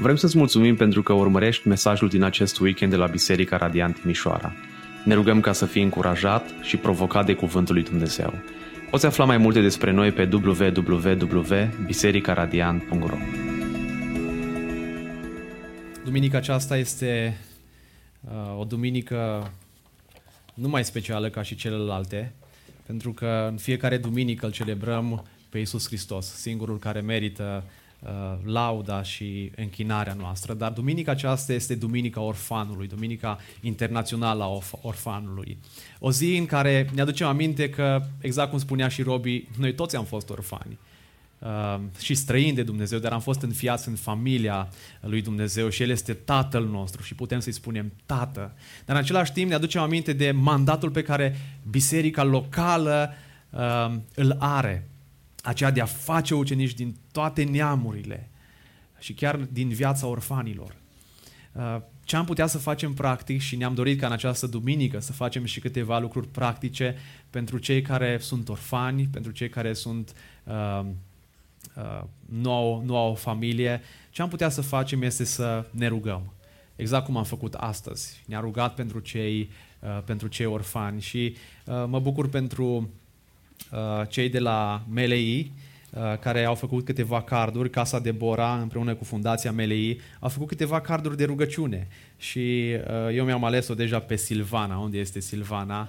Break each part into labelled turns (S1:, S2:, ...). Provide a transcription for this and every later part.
S1: Vrem să-ți mulțumim pentru că urmărești mesajul din acest weekend de la Biserica Radiant Timișoara. Ne rugăm ca să fii încurajat și provocat de Cuvântul lui Dumnezeu. Poți afla mai multe despre noi pe www.bisericaradiant.ro
S2: Duminica aceasta este uh, o duminică nu mai specială ca și celelalte, pentru că în fiecare duminică îl celebrăm pe Iisus Hristos, singurul care merită uh, lauda și închinarea noastră. Dar duminica aceasta este Duminica Orfanului, Duminica Internațională a Orfanului. O zi în care ne aducem aminte că, exact cum spunea și Robi, noi toți am fost orfani. Uh, și străini de Dumnezeu, dar am fost înfiați în familia lui Dumnezeu și El este Tatăl nostru și putem să-i spunem Tată. Dar în același timp ne aducem aminte de mandatul pe care biserica locală uh, îl are aceea de a face ucenici din toate neamurile și chiar din viața orfanilor. Uh, ce am putea să facem practic și ne-am dorit ca în această duminică să facem și câteva lucruri practice pentru cei care sunt orfani, pentru cei care sunt uh, uh, nu, au, nu au o familie. Ce am putea să facem este să ne rugăm. Exact cum am făcut astăzi. Ne-a rugat pentru cei, uh, pentru cei orfani și uh, mă bucur pentru Uh, cei de la MLI, uh, care au făcut câteva carduri, Casa de Bora împreună cu Fundația MLI, au făcut câteva carduri de rugăciune și uh, eu mi-am ales-o deja pe Silvana. Unde este Silvana?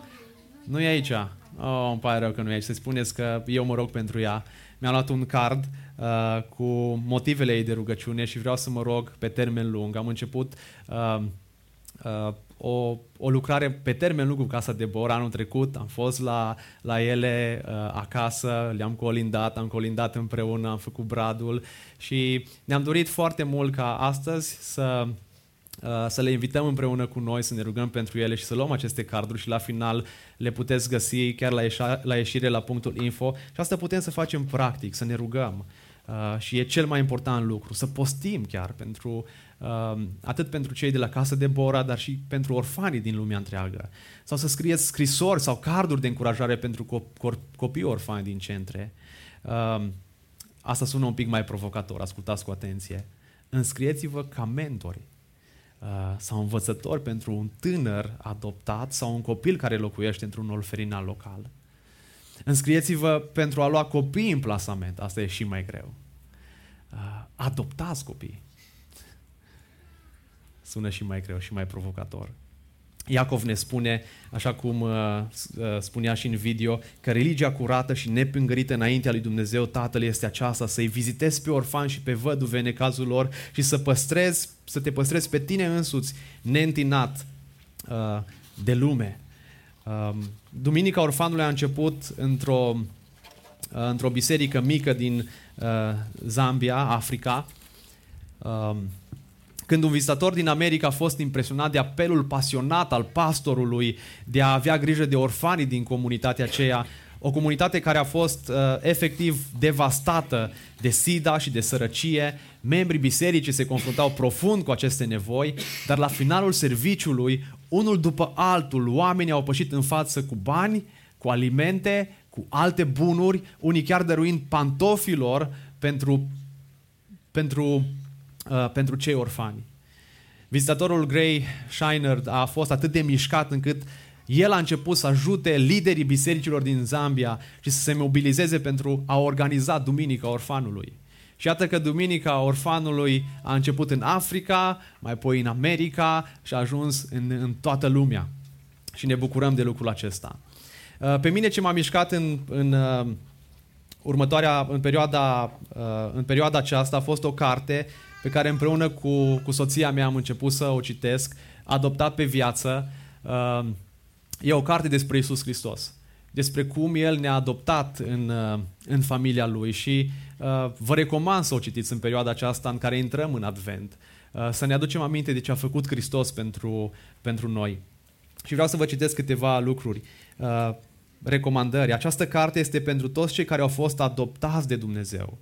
S2: Nu e aici. Oh, îmi pare rău că nu e aici. Să spuneți că eu mă rog pentru ea. Mi-am luat un card uh, cu motivele ei de rugăciune și vreau să mă rog pe termen lung. Am început uh, uh, o, o lucrare pe termen lung cu Casa de Bor anul trecut. Am fost la, la ele uh, acasă, le-am colindat, am colindat împreună, am făcut bradul și ne-am dorit foarte mult ca astăzi să uh, să le invităm împreună cu noi, să ne rugăm pentru ele și să luăm aceste carduri și la final le puteți găsi chiar la, ieșa, la ieșire la punctul info și asta putem să facem practic, să ne rugăm. Uh, și e cel mai important lucru, să postim chiar pentru Um, atât pentru cei de la casă de Bora, dar și pentru orfanii din lumea întreagă. Sau să scrieți scrisori sau carduri de încurajare pentru copii orfani din centre. Um, asta sună un pic mai provocator, ascultați cu atenție. Înscrieți-vă ca mentori uh, sau învățători pentru un tânăr adoptat sau un copil care locuiește într-un orfelinat local. Înscrieți-vă pentru a lua copii în plasament. Asta e și mai greu. Uh, adoptați copii sună și mai greu și mai provocator. Iacov ne spune, așa cum uh, uh, spunea și în video, că religia curată și nepângărită înaintea lui Dumnezeu Tatăl este aceasta, să-i vizitezi pe orfani și pe văduve în cazul lor și să păstrezi, să te păstrezi pe tine însuți neîntinat uh, de lume. Uh, Duminica Orfanului a început într-o, uh, într-o biserică mică din uh, Zambia, Africa. Uh, când un vizitator din America a fost impresionat de apelul pasionat al pastorului de a avea grijă de orfanii din comunitatea aceea, o comunitate care a fost uh, efectiv devastată de sida și de sărăcie, membrii bisericii se confruntau profund cu aceste nevoi, dar la finalul serviciului, unul după altul, oamenii au pășit în față cu bani, cu alimente, cu alte bunuri, unii chiar dăruind pantofilor pentru, pentru Uh, pentru cei orfani. Vizitatorul Gray Shiner a fost atât de mișcat încât el a început să ajute liderii bisericilor din Zambia și să se mobilizeze pentru a organiza Duminica Orfanului. Și iată că Duminica Orfanului a început în Africa, mai apoi în America și a ajuns în, în toată lumea. Și ne bucurăm de lucrul acesta. Uh, pe mine ce m-a mișcat în, în uh, următoarea, în perioada, în perioada aceasta a fost o carte pe care împreună cu, cu soția mea am început să o citesc, adoptat pe viață. Uh, e o carte despre Isus Hristos, despre cum El ne-a adoptat în, uh, în familia Lui și uh, vă recomand să o citiți în perioada aceasta în care intrăm în Advent, să ne aducem aminte de ce a făcut Hristos pentru, pentru noi. Și vreau să vă citesc câteva lucruri recomandări. Această carte este pentru toți cei care au fost adoptați de Dumnezeu.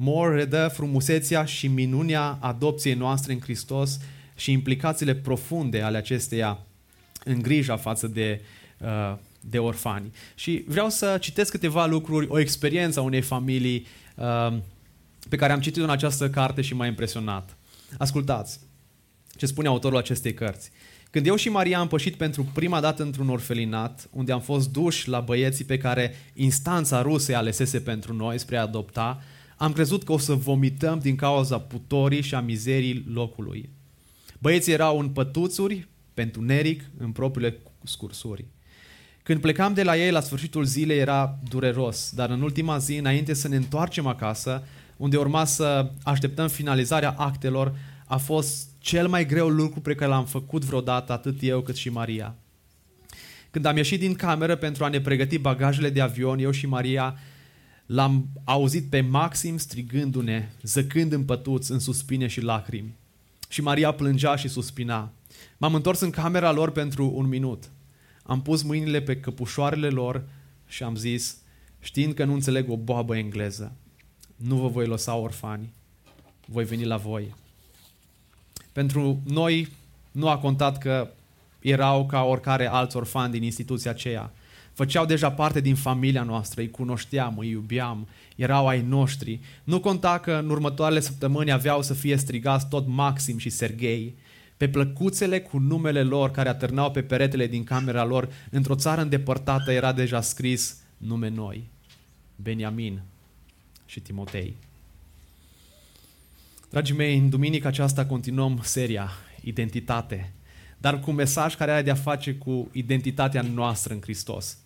S2: Moore redă frumusețea și minunia adopției noastre în Hristos și implicațiile profunde ale acesteia în grija față de, uh, de orfani. Și vreau să citesc câteva lucruri, o experiență a unei familii uh, pe care am citit în această carte și m-a impresionat. Ascultați ce spune autorul acestei cărți. Când eu și Maria am pășit pentru prima dată într-un orfelinat, unde am fost duși la băieții pe care instanța Rusei alesese pentru noi spre a adopta, am crezut că o să vomităm din cauza putorii și a mizerii locului. Băieții erau în pătuțuri, pentru neric, în propriile scursuri. Când plecam de la ei la sfârșitul zilei era dureros, dar în ultima zi, înainte să ne întoarcem acasă, unde urma să așteptăm finalizarea actelor, a fost cel mai greu lucru pe care l-am făcut vreodată atât eu cât și Maria. Când am ieșit din cameră pentru a ne pregăti bagajele de avion, eu și Maria l-am auzit pe Maxim strigându-ne, zăcând în pătuți, în suspine și lacrimi. Și Maria plângea și suspina. M-am întors în camera lor pentru un minut. Am pus mâinile pe căpușoarele lor și am zis, știind că nu înțeleg o boabă engleză, nu vă voi lăsa orfani, voi veni la voi. Pentru noi nu a contat că erau ca oricare alți orfani din instituția aceea. Făceau deja parte din familia noastră, îi cunoșteam, îi iubeam, erau ai noștri. Nu conta că în următoarele săptămâni aveau să fie strigați tot Maxim și Sergei. Pe plăcuțele cu numele lor care atârnau pe peretele din camera lor, într-o țară îndepărtată era deja scris nume noi. Beniamin și Timotei. Dragii mei, în duminica aceasta continuăm seria Identitate, dar cu un mesaj care are de-a face cu identitatea noastră în Hristos.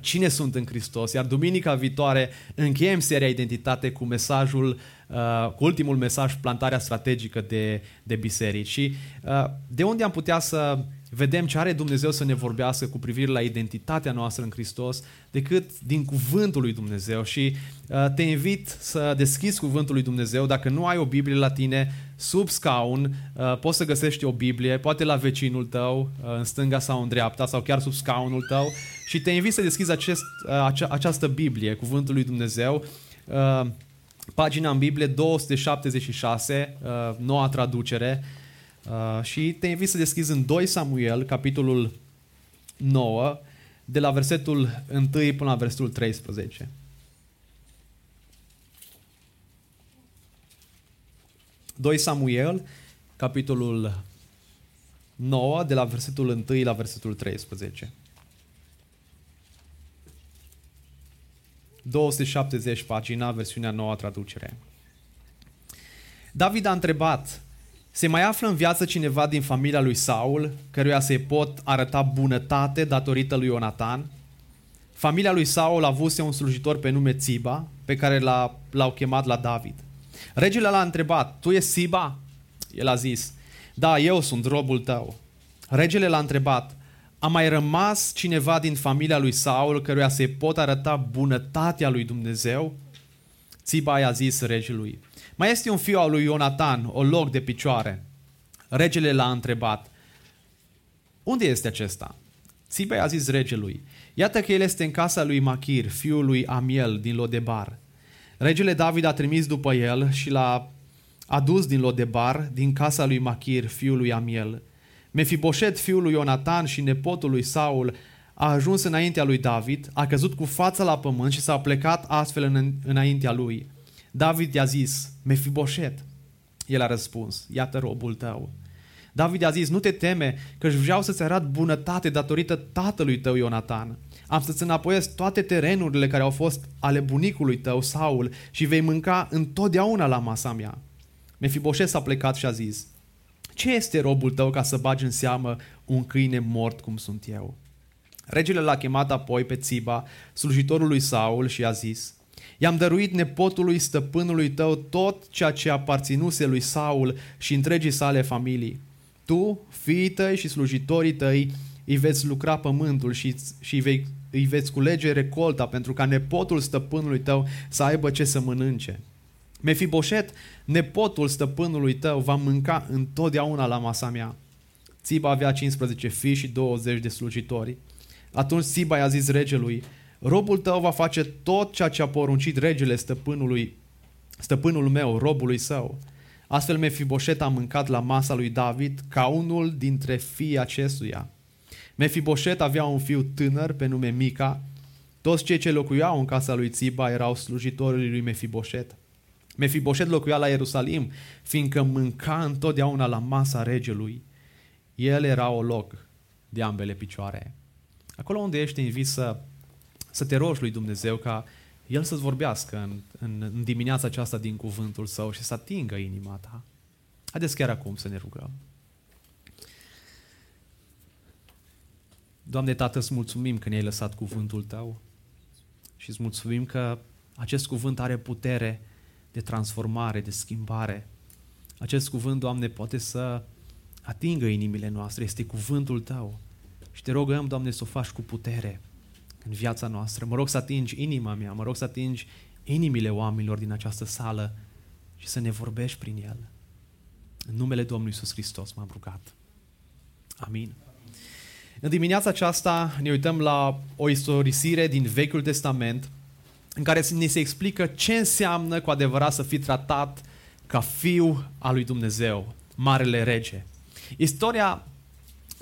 S2: Cine sunt în Hristos? Iar duminica viitoare încheiem seria Identitate cu mesajul, uh, cu ultimul mesaj, plantarea strategică de, de biserici. Și uh, de unde am putea să vedem ce are Dumnezeu să ne vorbească cu privire la identitatea noastră în Hristos, decât din cuvântul lui Dumnezeu. Și uh, te invit să deschizi cuvântul lui Dumnezeu. Dacă nu ai o Biblie la tine, sub scaun, uh, poți să găsești o Biblie, poate la vecinul tău, uh, în stânga sau în dreapta, sau chiar sub scaunul tău. Și te invit să deschizi acest, acea, această Biblie, cuvântul lui Dumnezeu. Pagina în Biblie 276, noua traducere. Uh, și te invit să deschizi în 2 Samuel, capitolul 9, de la versetul 1 până la versetul 13. Doi Samuel, capitolul 9, de la versetul 1 la versetul 13. 270 pagina, versiunea noua traducere. David a întrebat, se mai află în viață cineva din familia lui Saul, căruia se pot arăta bunătate datorită lui Ionatan? Familia lui Saul a avut un slujitor pe nume Țiba, pe care l-a, l-au chemat la David. Regele l-a întrebat, tu ești Țiba? El a zis, da, eu sunt robul tău. Regele l-a întrebat, a mai rămas cineva din familia lui Saul căruia se pot arăta bunătatea lui Dumnezeu? Țiba i-a zis regelui, mai este un fiu al lui Ionatan, o loc de picioare. Regele l-a întrebat, unde este acesta? Țiba a zis regelui, iată că el este în casa lui Machir, fiul lui Amiel din Lodebar. Regele David a trimis după el și l-a adus din Lodebar, din casa lui Machir, fiul lui Amiel. Mefiboset, fiul lui Ionatan și nepotul lui Saul, a ajuns înaintea lui David, a căzut cu fața la pământ și s-a plecat astfel în, înaintea lui. David i-a zis, Mefiboset. El a răspuns, iată robul tău. David a zis, nu te teme, că își vreau să-ți arăt bunătate datorită tatălui tău Ionatan. Am să-ți înapoiesc toate terenurile care au fost ale bunicului tău, Saul, și vei mânca întotdeauna la masa mea. Mefiboset s-a plecat și a zis, ce este robul tău ca să bagi în seamă un câine mort cum sunt eu? Regele l-a chemat apoi pe Țiba, slujitorul lui Saul, și a zis, I-am dăruit nepotului stăpânului tău tot ceea ce aparținuse lui Saul și întregii sale familii. Tu, fiii tăi și slujitorii tăi îi veți lucra pământul și, și vei, îi veți culege recolta pentru ca nepotul stăpânului tău să aibă ce să mănânce. Mefiboset, nepotul stăpânului tău, va mânca întotdeauna la masa mea. Țiba avea 15 fii și 20 de slujitori. Atunci Țiba i-a zis regelui, robul tău va face tot ceea ce a poruncit regele stăpânului, stăpânul meu, robului său. Astfel Mefiboset a mâncat la masa lui David ca unul dintre fii acestuia. Mefiboset avea un fiu tânăr pe nume Mica. Toți cei ce locuiau în casa lui Țiba erau slujitorii lui Mefiboset. Mefiboset locuia la Ierusalim, fiindcă mânca întotdeauna la masa regelui. El era o loc de ambele picioare. Acolo unde ești, te invit să, să te rogi lui Dumnezeu ca El să-ți vorbească în, în, în dimineața aceasta din cuvântul Său și să atingă inima ta. Haideți chiar acum să ne rugăm. Doamne Tată, îți mulțumim că ne-ai lăsat cuvântul Tău și îți mulțumim că acest cuvânt are putere de transformare, de schimbare. Acest cuvânt, Doamne, poate să atingă inimile noastre. Este cuvântul Tău. Și te rogăm, Doamne, să o faci cu putere în viața noastră. Mă rog să atingi inima mea, mă rog să atingi inimile oamenilor din această sală și să ne vorbești prin el. În numele Domnului Iisus Hristos m-am rugat. Amin. În dimineața aceasta ne uităm la o istorisire din Vechiul Testament în care ni se explică ce înseamnă cu adevărat să fii tratat ca fiu al lui Dumnezeu, Marele Rege. Istoria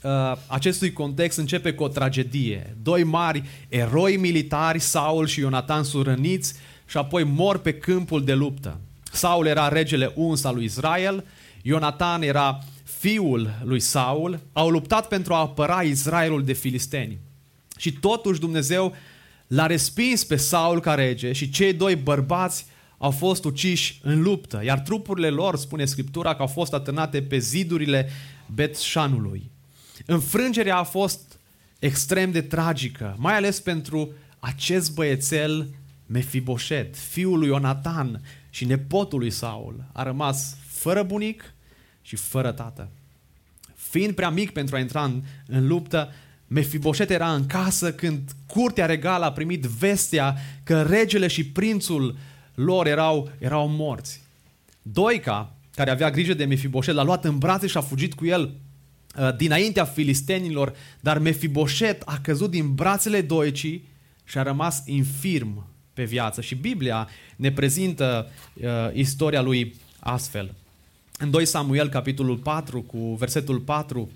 S2: uh, acestui context începe cu o tragedie. Doi mari eroi militari, Saul și Ionatan, sunt răniți și apoi mor pe câmpul de luptă. Saul era regele uns al lui Israel, Ionatan era fiul lui Saul, au luptat pentru a apăra Israelul de filisteni. Și totuși Dumnezeu l-a respins pe Saul ca rege și cei doi bărbați au fost uciși în luptă, iar trupurile lor, spune Scriptura, că au fost atârnate pe zidurile Betșanului. Înfrângerea a fost extrem de tragică, mai ales pentru acest băiețel Mefiboset, fiul lui Ionatan și nepotul lui Saul. A rămas fără bunic și fără tată. Fiind prea mic pentru a intra în, în luptă, Mefiboset era în casă când curtea regală a primit vestea că regele și prințul lor erau, erau morți. Doica, care avea grijă de Mefiboset, l-a luat în brațe și a fugit cu el uh, dinaintea filistenilor, dar Mefiboset a căzut din brațele Doicii și a rămas infirm pe viață. Și Biblia ne prezintă uh, istoria lui astfel. În 2 Samuel, capitolul 4, cu versetul 4,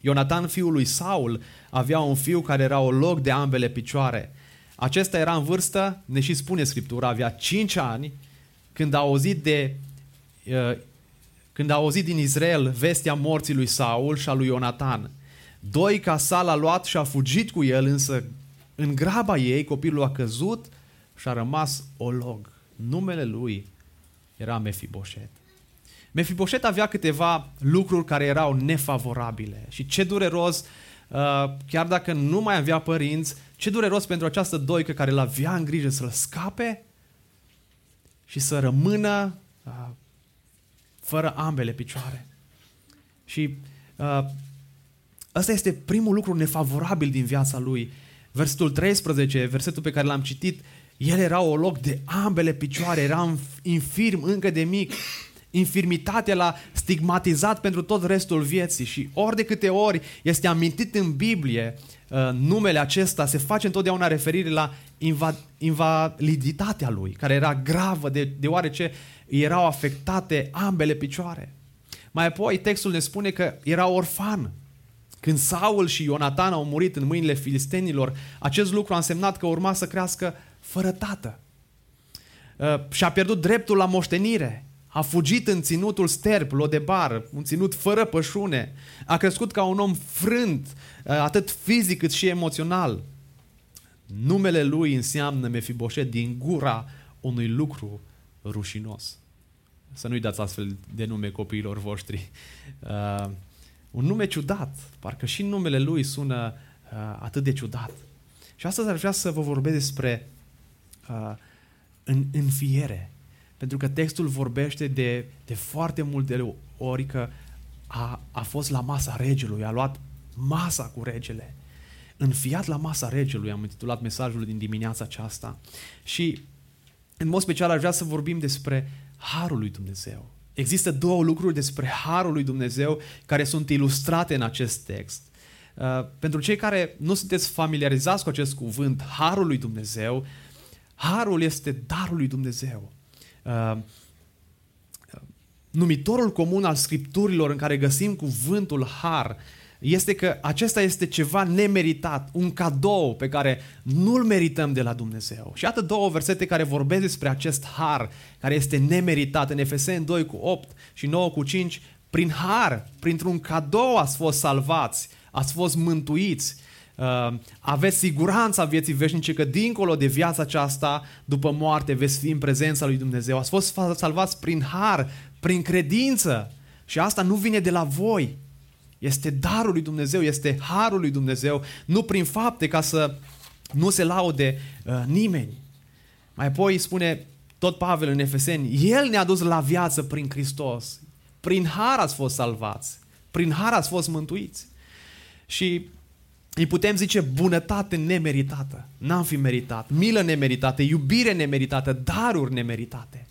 S2: Ionatan, fiul lui Saul, avea un fiu care era o loc de ambele picioare. Acesta era în vârstă, ne și spune Scriptura, avea 5 ani când a auzit de uh, când a auzit din Israel vestea morții lui Saul și a lui Ionatan. Doi ca Sal a luat și a fugit cu el, însă în graba ei copilul a căzut și a rămas olog. Numele lui era Mefiboset. Mefiboset avea câteva lucruri care erau nefavorabile și ce dureros, uh, chiar dacă nu mai avea părinți, ce dureros pentru această doică care l avea în grijă să-l scape și să rămână uh, fără ambele picioare. Și uh, ăsta este primul lucru nefavorabil din viața lui. Versetul 13, versetul pe care l-am citit, el era o loc de ambele picioare, era infirm încă de mic infirmitatea l-a stigmatizat pentru tot restul vieții și ori de câte ori este amintit în Biblie uh, numele acesta, se face întotdeauna referire la invaliditatea lui, care era gravă de, deoarece erau afectate ambele picioare. Mai apoi textul ne spune că era orfan. Când Saul și Ionatan au murit în mâinile filistenilor, acest lucru a însemnat că urma să crească fără tată. Uh, și-a pierdut dreptul la moștenire a fugit în ținutul sterp, lodebar, un ținut fără pășune, a crescut ca un om frânt, uh, atât fizic cât și emoțional. Numele lui înseamnă Mefiboset din gura unui lucru rușinos. Să nu-i dați astfel de nume copiilor voștri. Uh, un nume ciudat, parcă și numele lui sună uh, atât de ciudat. Și astăzi ar vrea să vă vorbesc despre uh, în, înfiere. Pentru că textul vorbește de, de foarte multe ori că a, a fost la masa regelui, a luat masa cu regele. Înfiat la masa regelui, am intitulat mesajul din dimineața aceasta. Și în mod special aș vrea să vorbim despre Harul lui Dumnezeu. Există două lucruri despre Harul lui Dumnezeu care sunt ilustrate în acest text. Uh, pentru cei care nu sunteți familiarizați cu acest cuvânt, Harul lui Dumnezeu, Harul este darul lui Dumnezeu. Uh, numitorul comun al scripturilor în care găsim cuvântul har este că acesta este ceva nemeritat, un cadou pe care nu-l merităm de la Dumnezeu. Și iată două versete care vorbesc despre acest har care este nemeritat. În Efeseni 2 cu 8 și 9 cu 5, prin har, printr-un cadou ați fost salvați, ați fost mântuiți, uh, aveți siguranța vieții veșnice că dincolo de viața aceasta, după moarte, veți fi în prezența lui Dumnezeu. Ați fost salvați prin har, prin credință. Și asta nu vine de la voi, este darul lui Dumnezeu, este harul lui Dumnezeu, nu prin fapte ca să nu se laude uh, nimeni. Mai apoi spune tot Pavel în Efeseni, El ne-a dus la viață prin Hristos. Prin har ați fost salvați. Prin har ați fost mântuiți. Și îi putem zice bunătate nemeritată. N-am fi meritat. Milă nemeritată, iubire nemeritată, daruri nemeritate.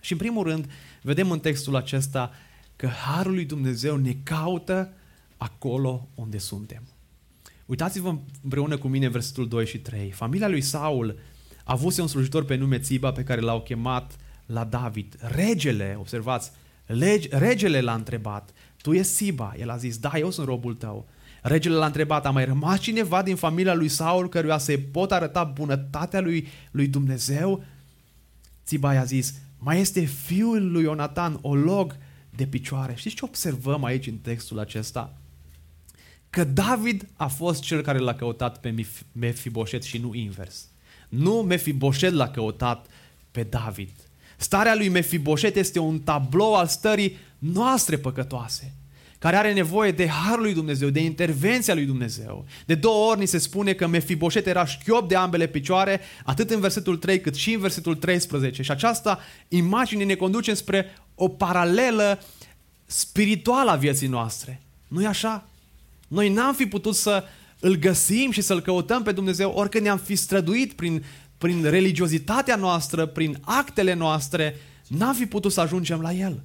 S2: Și în primul rând, vedem în textul acesta că Harul lui Dumnezeu ne caută acolo unde suntem. Uitați-vă împreună cu mine versetul 2 și 3. Familia lui Saul a avut un slujitor pe nume Țiba pe care l-au chemat la David. Regele, observați, lege, regele l-a întrebat, tu ești Siba? El a zis, da, eu sunt robul tău. Regele l-a întrebat, a mai rămas cineva din familia lui Saul căruia să-i pot arăta bunătatea lui, lui Dumnezeu? Țiba i-a zis, mai este fiul lui Ionatan, olog de picioare. Știți ce observăm aici în textul acesta? Că David a fost cel care l-a căutat pe Mefiboset și nu invers. Nu Mefiboset l-a căutat pe David. Starea lui Mefiboset este un tablou al stării noastre păcătoase, care are nevoie de harul lui Dumnezeu, de intervenția lui Dumnezeu. De două ori ni se spune că Mefiboset era șchiop de ambele picioare, atât în versetul 3 cât și în versetul 13. Și aceasta imagine ne conduce spre o paralelă spirituală a vieții noastre. Nu-i așa? Noi n-am fi putut să îl găsim și să-L căutăm pe Dumnezeu oricând ne-am fi străduit prin, prin religiozitatea noastră, prin actele noastre, n-am fi putut să ajungem la El.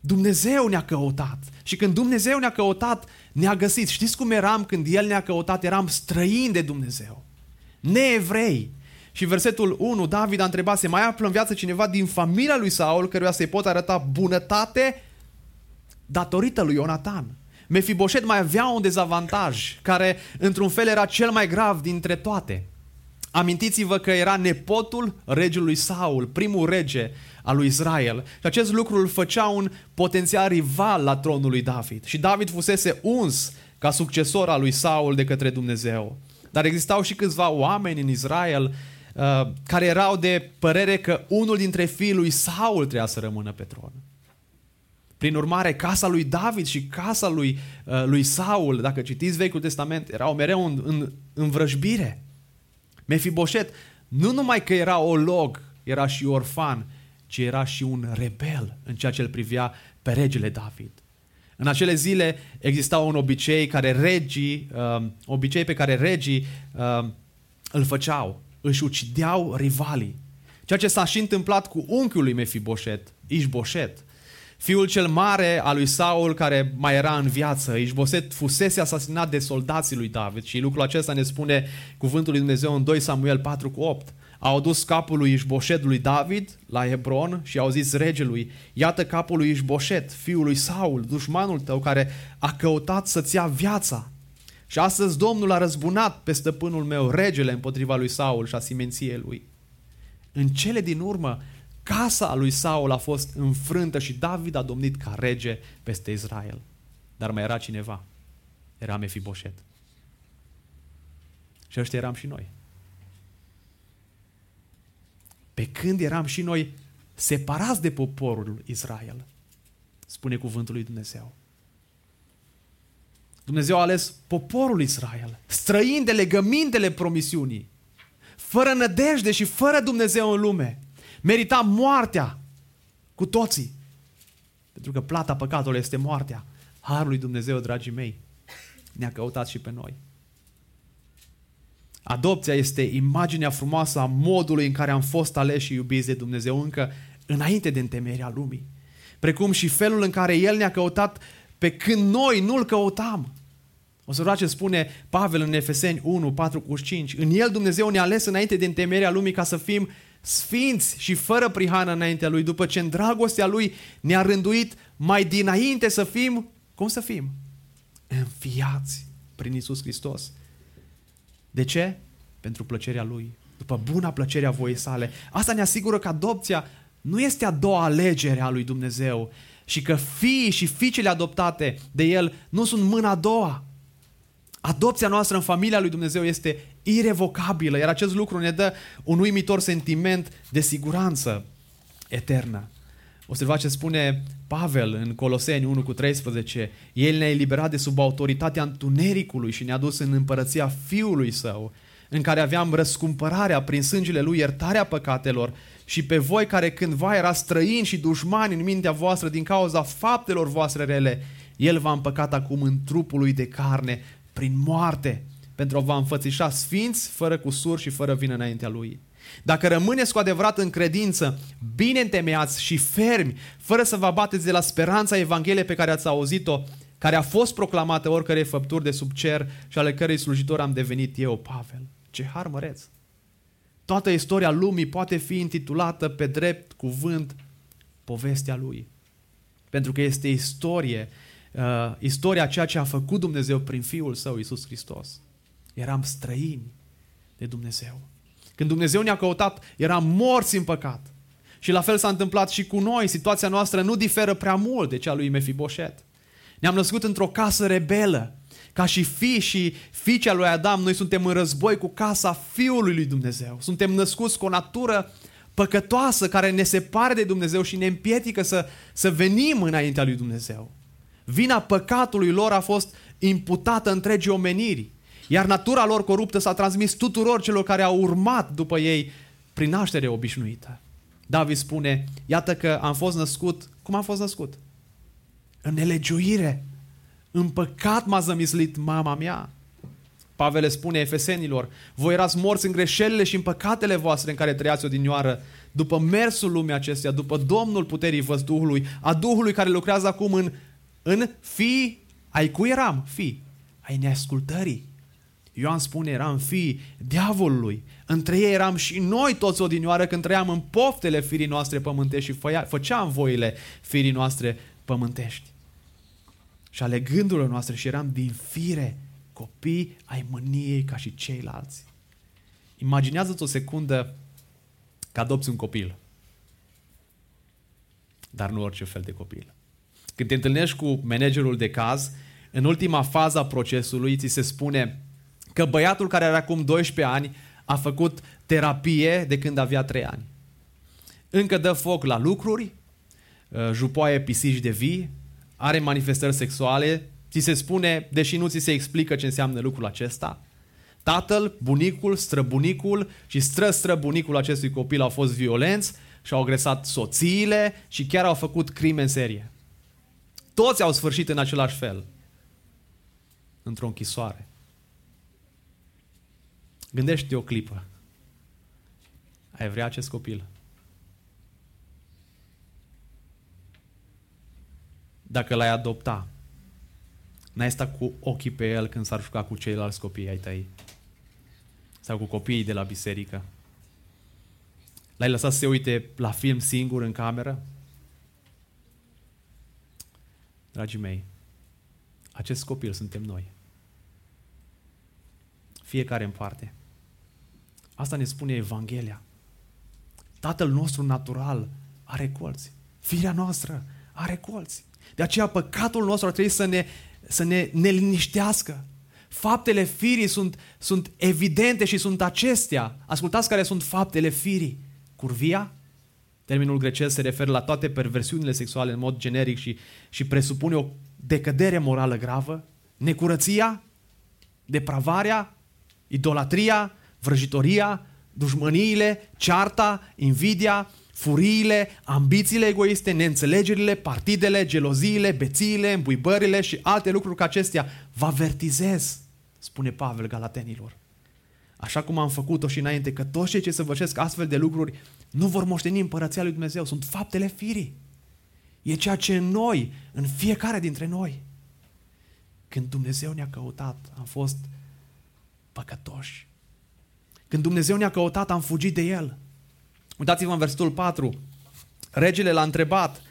S2: Dumnezeu ne-a căutat. Și când Dumnezeu ne-a căutat, ne-a găsit. Știți cum eram când El ne-a căutat? Eram străini de Dumnezeu. Neevrei. Și versetul 1, David a întrebat, se mai află în viață cineva din familia lui Saul căruia să-i pot arăta bunătate datorită lui Ionatan. Mefiboset mai avea un dezavantaj, care într-un fel era cel mai grav dintre toate. Amintiți-vă că era nepotul regelui Saul, primul rege al lui Israel. Și acest lucru îl făcea un potențial rival la tronul lui David. Și David fusese uns ca succesor al lui Saul de către Dumnezeu. Dar existau și câțiva oameni în Israel uh, care erau de părere că unul dintre fiii lui Saul trebuia să rămână pe tron. Prin urmare, casa lui David și casa lui, uh, lui Saul, dacă citiți Vechiul Testament, erau mereu în, în, în vrăjbire. Mefiboset nu numai că era o log, era și orfan, ci era și un rebel în ceea ce îl privea pe regele David. În acele zile exista un obicei care regii, uh, obicei pe care regii uh, îl făceau, își ucideau rivalii. Ceea ce s-a și întâmplat cu unchiul lui Mefiboset, Ișboset, Fiul cel mare al lui Saul, care mai era în viață, Ișboset fusese asasinat de soldații lui David și lucrul acesta ne spune cuvântul lui Dumnezeu în 2 Samuel 4 cu 8. Au adus capul lui Ișboșet lui David la Hebron și au zis regelui, iată capul lui Ișboșet, fiul lui Saul, dușmanul tău care a căutat să-ți ia viața. Și astăzi Domnul a răzbunat pe stăpânul meu, regele, împotriva lui Saul și a simenției lui. În cele din urmă, Casa lui Saul a fost înfrântă și David a domnit ca rege peste Israel. Dar mai era cineva. Era Mefiboset. Și ăștia eram și noi. Pe când eram și noi separați de poporul Israel, spune cuvântul lui Dumnezeu. Dumnezeu a ales poporul Israel, străin de legămintele promisiunii, fără nădejde și fără Dumnezeu în lume merita moartea cu toții. Pentru că plata păcatului este moartea. Harul lui Dumnezeu, dragii mei, ne-a căutat și pe noi. Adopția este imaginea frumoasă a modului în care am fost aleși și iubiți de Dumnezeu încă înainte de întemeierea lumii. Precum și felul în care El ne-a căutat pe când noi nu-L căutam. O să ce spune Pavel în Efeseni 1, 4 cu 5. În El Dumnezeu ne-a ales înainte de întemeierea lumii ca să fim sfinți și fără prihană înaintea Lui, după ce în dragostea Lui ne-a rânduit mai dinainte să fim, cum să fim? înfiați prin Isus Hristos. De ce? Pentru plăcerea Lui, după buna plăcerea voii sale. Asta ne asigură că adopția nu este a doua alegere a lui Dumnezeu și că fiii și fiicele adoptate de El nu sunt mâna a doua. Adopția noastră în familia lui Dumnezeu este irevocabilă, iar acest lucru ne dă un uimitor sentiment de siguranță eternă. Observați ce spune Pavel în Coloseni 1 cu 13. El ne-a eliberat de sub autoritatea întunericului și ne-a dus în împărăția Fiului Său, în care aveam răscumpărarea prin sângele Lui, iertarea păcatelor și pe voi care cândva era străini și dușmani în mintea voastră din cauza faptelor voastre rele, El v-a împăcat acum în trupul Lui de carne prin moarte pentru a vă înfățișa sfinți, fără cusur și fără vină înaintea Lui. Dacă rămâneți cu adevărat în credință, bine întemeiați și fermi, fără să vă abateți de la speranța Evangheliei pe care ați auzit-o, care a fost proclamată oricărei făpturi de sub cer și ale cărei slujitor am devenit eu, Pavel. Ce har măreț! Toată istoria lumii poate fi intitulată pe drept cuvânt povestea lui. Pentru că este istorie, uh, istoria ceea ce a făcut Dumnezeu prin Fiul Său, Iisus Hristos. Eram străini de Dumnezeu. Când Dumnezeu ne-a căutat, eram morți în păcat. Și la fel s-a întâmplat și cu noi. Situația noastră nu diferă prea mult de cea lui Mefiboset. Ne-am născut într-o casă rebelă. Ca și fi și fiicea lui Adam, noi suntem în război cu casa Fiului lui Dumnezeu. Suntem născuți cu o natură păcătoasă care ne separă de Dumnezeu și ne împiedică să, să venim înaintea lui Dumnezeu. Vina păcatului lor a fost imputată întregii omeniri. Iar natura lor coruptă s-a transmis tuturor celor care au urmat după ei prin naștere obișnuită. David spune, iată că am fost născut, cum am fost născut? În nelegiuire, în păcat m-a zămislit mama mea. Pavel le spune efesenilor, voi erați morți în greșelile și în păcatele voastre în care trăiați odinioară, după mersul lumii acesteia, după Domnul puterii văzduhului, a Duhului care lucrează acum în, în fi, ai cui eram? Fi, ai neascultării. Ioan spune, eram fii diavolului. Între ei eram și noi toți odinioară când trăiam în poftele firii noastre pământești și făceam voile firii noastre pământești. Și ale gândurilor noastre și eram din fire copii ai mâniei ca și ceilalți. Imaginează-ți o secundă că adopți un copil. Dar nu orice fel de copil. Când te întâlnești cu managerul de caz, în ultima fază a procesului ți se spune că băiatul care are acum 12 ani a făcut terapie de când avea 3 ani. Încă dă foc la lucruri, uh, jupoaie pisici de vii, are manifestări sexuale, ți se spune, deși nu ți se explică ce înseamnă lucrul acesta, tatăl, bunicul, străbunicul și stră-străbunicul acestui copil au fost violenți și au agresat soțiile și chiar au făcut crime în serie. Toți au sfârșit în același fel, într-o închisoare. Gândește-te o clipă. Ai vrea acest copil? Dacă l-ai adopta, n-ai sta cu ochii pe el când s-ar juca cu ceilalți copii ai tăi sau cu copiii de la biserică. L-ai lăsat să se uite la film singur în cameră? Dragii mei, acest copil suntem noi. Fiecare în parte. Asta ne spune Evanghelia. Tatăl nostru natural are colți. Firea noastră are colți. De aceea păcatul nostru ar trebui să ne, să ne, ne liniștească. Faptele firii sunt, sunt evidente și sunt acestea. Ascultați care sunt faptele firii. Curvia, termenul grecesc se referă la toate perversiunile sexuale în mod generic și, și presupune o decădere morală gravă. Necurăția, depravarea, idolatria, vrăjitoria, dușmăniile, cearta, invidia, furiile, ambițiile egoiste, neînțelegerile, partidele, geloziile, bețiile, îmbuibările și alte lucruri ca acestea. Vă avertizez, spune Pavel Galatenilor. Așa cum am făcut-o și înainte, că toți cei ce săvârșesc astfel de lucruri nu vor moșteni împărăția lui Dumnezeu. Sunt faptele firii. E ceea ce în noi, în fiecare dintre noi. Când Dumnezeu ne-a căutat, am fost păcătoși. Când Dumnezeu ne-a căutat, am fugit de El. Uitați-vă în versetul 4. Regele l-a întrebat,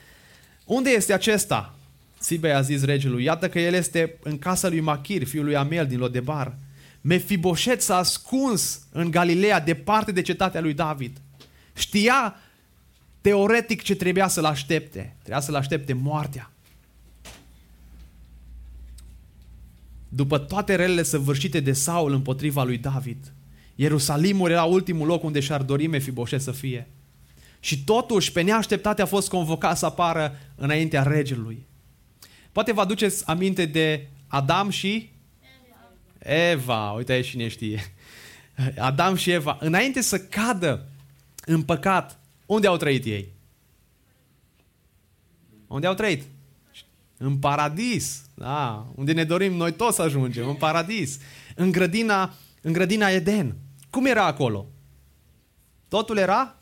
S2: unde este acesta Sibei a zis regelui, iată că el este în casa lui Machir, fiul lui Amel din Lodebar. Mefiboset s-a ascuns în Galileea, departe de cetatea lui David. Știa teoretic ce trebuia să-l aștepte. Trebuia să-l aștepte moartea. După toate relele săvârșite de Saul împotriva lui David, Ierusalimul era ultimul loc unde și-ar dori Mefiboset să fie. Și totuși, pe neașteptate a fost convocat să apară înaintea regelui. Poate vă aduceți aminte de Adam și Eva. Uite aici cine știe. Adam și Eva. Înainte să cadă în păcat, unde au trăit ei? Unde au trăit? În paradis. Da, unde ne dorim noi toți să ajungem, în paradis. În grădina, în grădina Eden. Cum era acolo? Totul era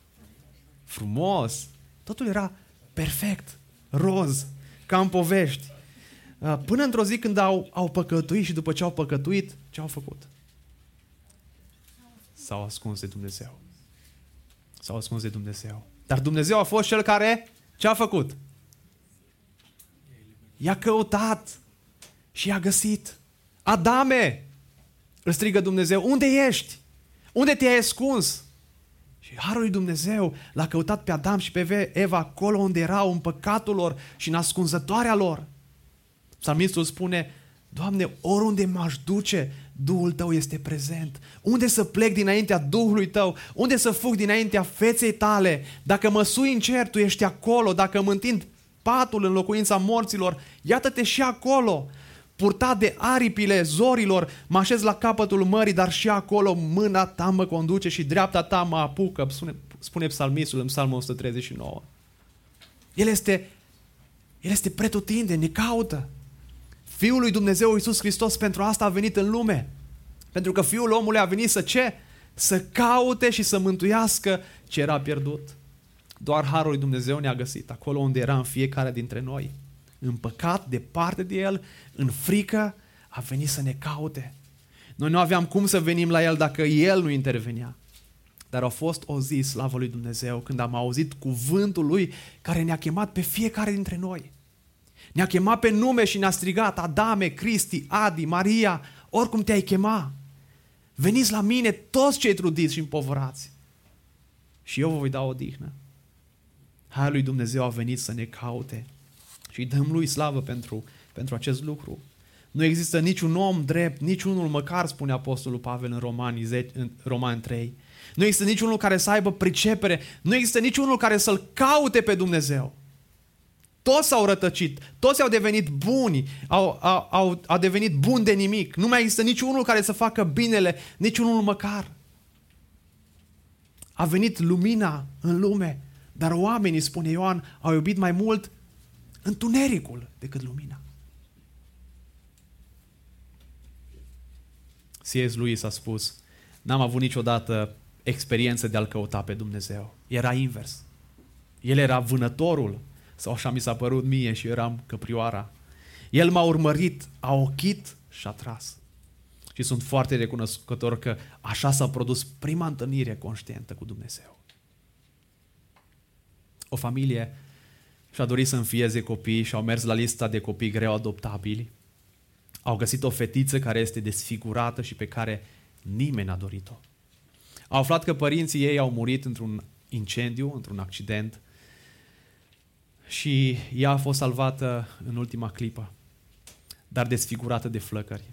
S2: frumos. Totul era perfect, roz, ca în povești. Uh, până într-o zi când au, au păcătuit și după ce au păcătuit, ce au făcut? S-au ascuns de Dumnezeu. S-au ascuns de Dumnezeu. Dar Dumnezeu a fost cel care ce a făcut? I-a căutat și i-a găsit. Adame! Îl strigă Dumnezeu. Unde ești? Unde te-ai ascuns? Și Harul lui Dumnezeu l-a căutat pe Adam și pe Eva acolo unde erau în păcatul lor și în ascunzătoarea lor. Psalmistul spune, Doamne, oriunde m-aș duce, Duhul Tău este prezent. Unde să plec dinaintea Duhului Tău? Unde să fug dinaintea feței Tale? Dacă mă sui în cer, Tu ești acolo. Dacă mă întind patul în locuința morților, iată-te și acolo. Purtat de aripile zorilor, mă așez la capătul mării, dar și acolo mâna ta mă conduce și dreapta ta mă apucă, spune, spune psalmistul în psalmul 139. El este, el este pretutinde, ne caută. Fiul lui Dumnezeu Iisus Hristos pentru asta a venit în lume. Pentru că Fiul omului a venit să ce? Să caute și să mântuiască ce era pierdut. Doar Harul lui Dumnezeu ne-a găsit acolo unde era în fiecare dintre noi. În păcat, departe de El, în frică, a venit să ne caute. Noi nu aveam cum să venim la El dacă El nu intervenea. Dar a fost o zi, slavă lui Dumnezeu, când am auzit cuvântul Lui care ne-a chemat pe fiecare dintre noi. Ne-a chemat pe nume și ne-a strigat Adame, Cristi, Adi, Maria, oricum te-ai chema. Veniți la mine toți cei trudiți și împovărați. Și eu vă voi da o dihnă. Harul lui Dumnezeu a venit să ne caute și îi dăm lui slavă pentru, pentru acest lucru. Nu există niciun om drept, niciunul măcar, spune Apostolul Pavel în Romani, 10, în Romani 3. Nu există niciunul care să aibă pricepere, nu există niciunul care să-L caute pe Dumnezeu. Toți s-au rătăcit, toți au devenit buni, au, au, au, au devenit buni de nimic. Nu mai există niciunul care să facă binele, niciunul măcar. A venit lumina în lume, dar oamenii, spune Ioan, au iubit mai mult întunericul decât lumina. C.S. Lewis a spus, n-am avut niciodată experiență de a-L căuta pe Dumnezeu. Era invers. El era vânătorul sau așa mi s-a părut mie și eram căprioara. El m-a urmărit, a ochit și a tras. Și sunt foarte recunoscător că așa s-a produs prima întâlnire conștientă cu Dumnezeu. O familie și-a dorit să înfieze copii și au mers la lista de copii greu adoptabili. Au găsit o fetiță care este desfigurată și pe care nimeni n-a dorit-o. Au aflat că părinții ei au murit într-un incendiu, într-un accident și ea a fost salvată în ultima clipă, dar desfigurată de flăcări.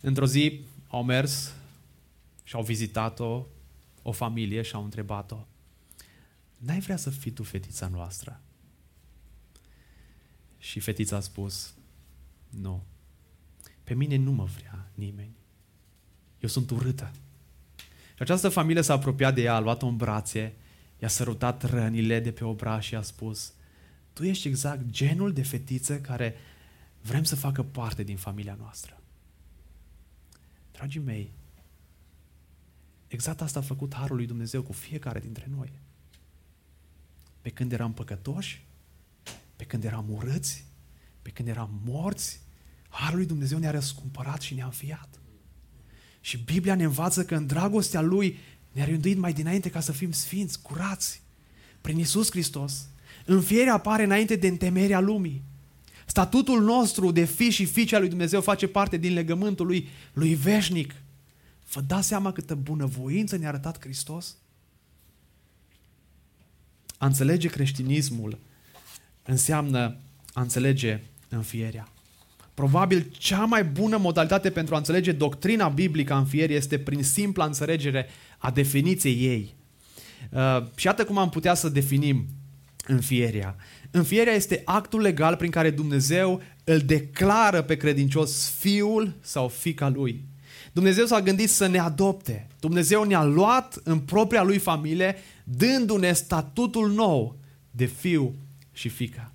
S2: Într-o zi au mers și au vizitat-o, o familie și au întrebat-o, N-ai vrea să fii tu fetița noastră? Și fetița a spus, nu, pe mine nu mă vrea nimeni. Eu sunt urâtă. Și această familie s-a apropiat de ea, a luat-o în brațe i-a sărutat rănile de pe obraj și a spus, tu ești exact genul de fetiță care vrem să facă parte din familia noastră. Dragii mei, exact asta a făcut Harul lui Dumnezeu cu fiecare dintre noi. Pe când eram păcătoși, pe când eram urâți, pe când eram morți, Harul lui Dumnezeu ne-a răscumpărat și ne-a înfiat. Și Biblia ne învață că în dragostea Lui ne-a rânduit mai dinainte ca să fim sfinți, curați, prin Isus Hristos. Înfierea apare înainte de întemerea lumii. Statutul nostru de fi și fiice al lui Dumnezeu face parte din legământul lui, lui veșnic. Vă dați seama câtă bunăvoință ne-a arătat Hristos? A înțelege creștinismul înseamnă a înțelege înfierea. Probabil cea mai bună modalitate pentru a înțelege doctrina biblică a înfierii este prin simpla înțelegere a definiției ei. Uh, și iată cum am putea să definim înfierea. Înfierea este actul legal prin care Dumnezeu îl declară pe credincios fiul sau fica lui. Dumnezeu s-a gândit să ne adopte. Dumnezeu ne-a luat în propria lui familie, dându-ne statutul nou de fiu și fica.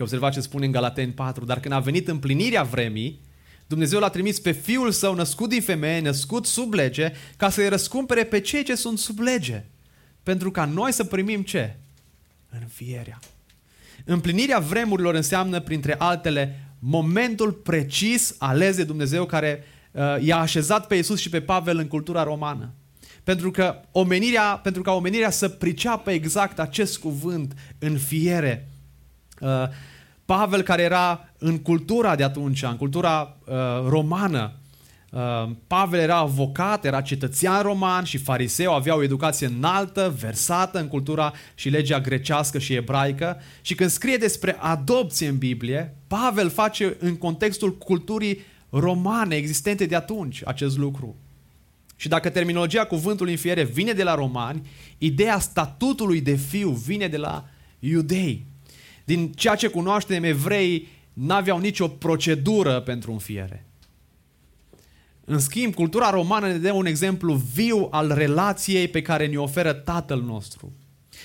S2: Și observați ce spune în Galateni 4, dar când a venit împlinirea vremii, Dumnezeu l-a trimis pe Fiul Său născut din femeie, născut sub lege, ca să-i răscumpere pe cei ce sunt sub lege. Pentru ca noi să primim ce? Înfierea. Împlinirea vremurilor înseamnă, printre altele, momentul precis ales de Dumnezeu care uh, i-a așezat pe Iisus și pe Pavel în cultura romană. Pentru că omenirea, pentru ca omenirea să priceapă exact acest cuvânt în fiere. Uh, Pavel, care era în cultura de atunci, în cultura uh, romană, uh, Pavel era avocat, era cetățean roman și fariseu, avea o educație înaltă, versată în cultura și legea grecească și ebraică și când scrie despre adopție în Biblie, Pavel face în contextul culturii romane existente de atunci acest lucru. Și dacă terminologia cuvântului înfiere vine de la romani, ideea statutului de fiu vine de la iudei. Din ceea ce cunoaștem, evrei n-aveau nicio procedură pentru înfiere. În schimb, cultura romană ne dă un exemplu viu al relației pe care ne oferă Tatăl nostru.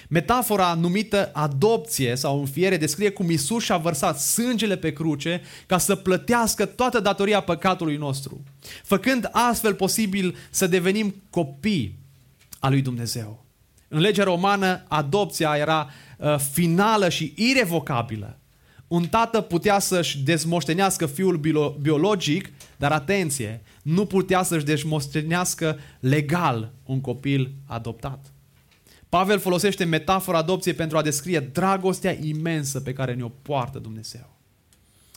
S2: Metafora numită adopție sau înfiere descrie cum Isus și-a vărsat sângele pe cruce ca să plătească toată datoria păcatului nostru, făcând astfel posibil să devenim copii al lui Dumnezeu. În legea romană, adopția era uh, finală și irevocabilă. Un tată putea să-și dezmoștenească fiul bio- biologic, dar atenție, nu putea să-și dezmoștenească legal un copil adoptat. Pavel folosește metafora adopției pentru a descrie dragostea imensă pe care ne-o poartă Dumnezeu.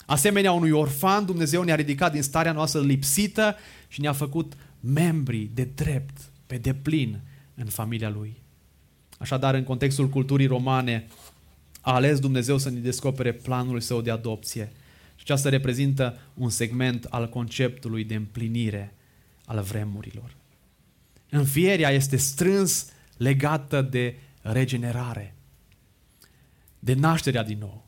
S2: Asemenea unui orfan, Dumnezeu ne-a ridicat din starea noastră lipsită și ne-a făcut membri de drept, pe deplin, în familia Lui. Așadar, în contextul culturii romane, a ales Dumnezeu să ne descopere planul său de adopție. Și aceasta reprezintă un segment al conceptului de împlinire al vremurilor. Înfierea este strâns legată de regenerare, de nașterea din nou.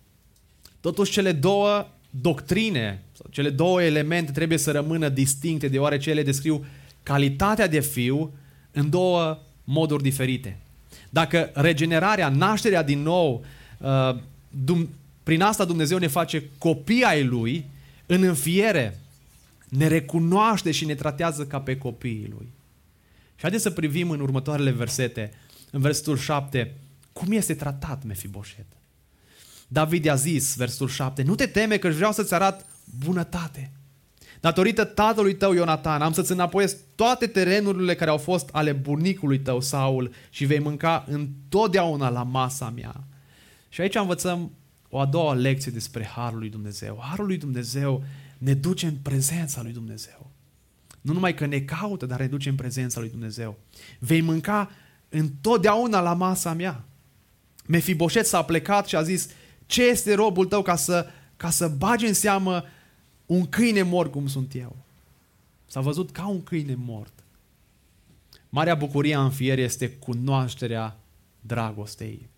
S2: Totuși, cele două doctrine, sau cele două elemente trebuie să rămână distincte, deoarece ele descriu calitatea de fiu în două moduri diferite. Dacă regenerarea, nașterea din nou, uh, prin asta Dumnezeu ne face copii ai Lui, în înfiere, ne recunoaște și ne tratează ca pe copiii Lui. Și haideți să privim în următoarele versete, în versetul 7, cum este tratat Mefiboset. David i-a zis, versetul 7, nu te teme că vreau să-ți arat bunătate. Datorită tatălui tău, Ionatan, am să-ți înapoiesc toate terenurile care au fost ale bunicului tău, Saul, și vei mânca întotdeauna la masa mea. Și aici învățăm o a doua lecție despre Harul lui Dumnezeu. Harul lui Dumnezeu ne duce în prezența lui Dumnezeu. Nu numai că ne caută, dar ne duce în prezența lui Dumnezeu. Vei mânca întotdeauna la masa mea. Mefiboset s-a plecat și a zis, ce este robul tău ca să, ca să bagi în seamă un câine mort cum sunt eu. S-a văzut ca un câine mort. Marea bucurie a înfierii este cunoașterea dragostei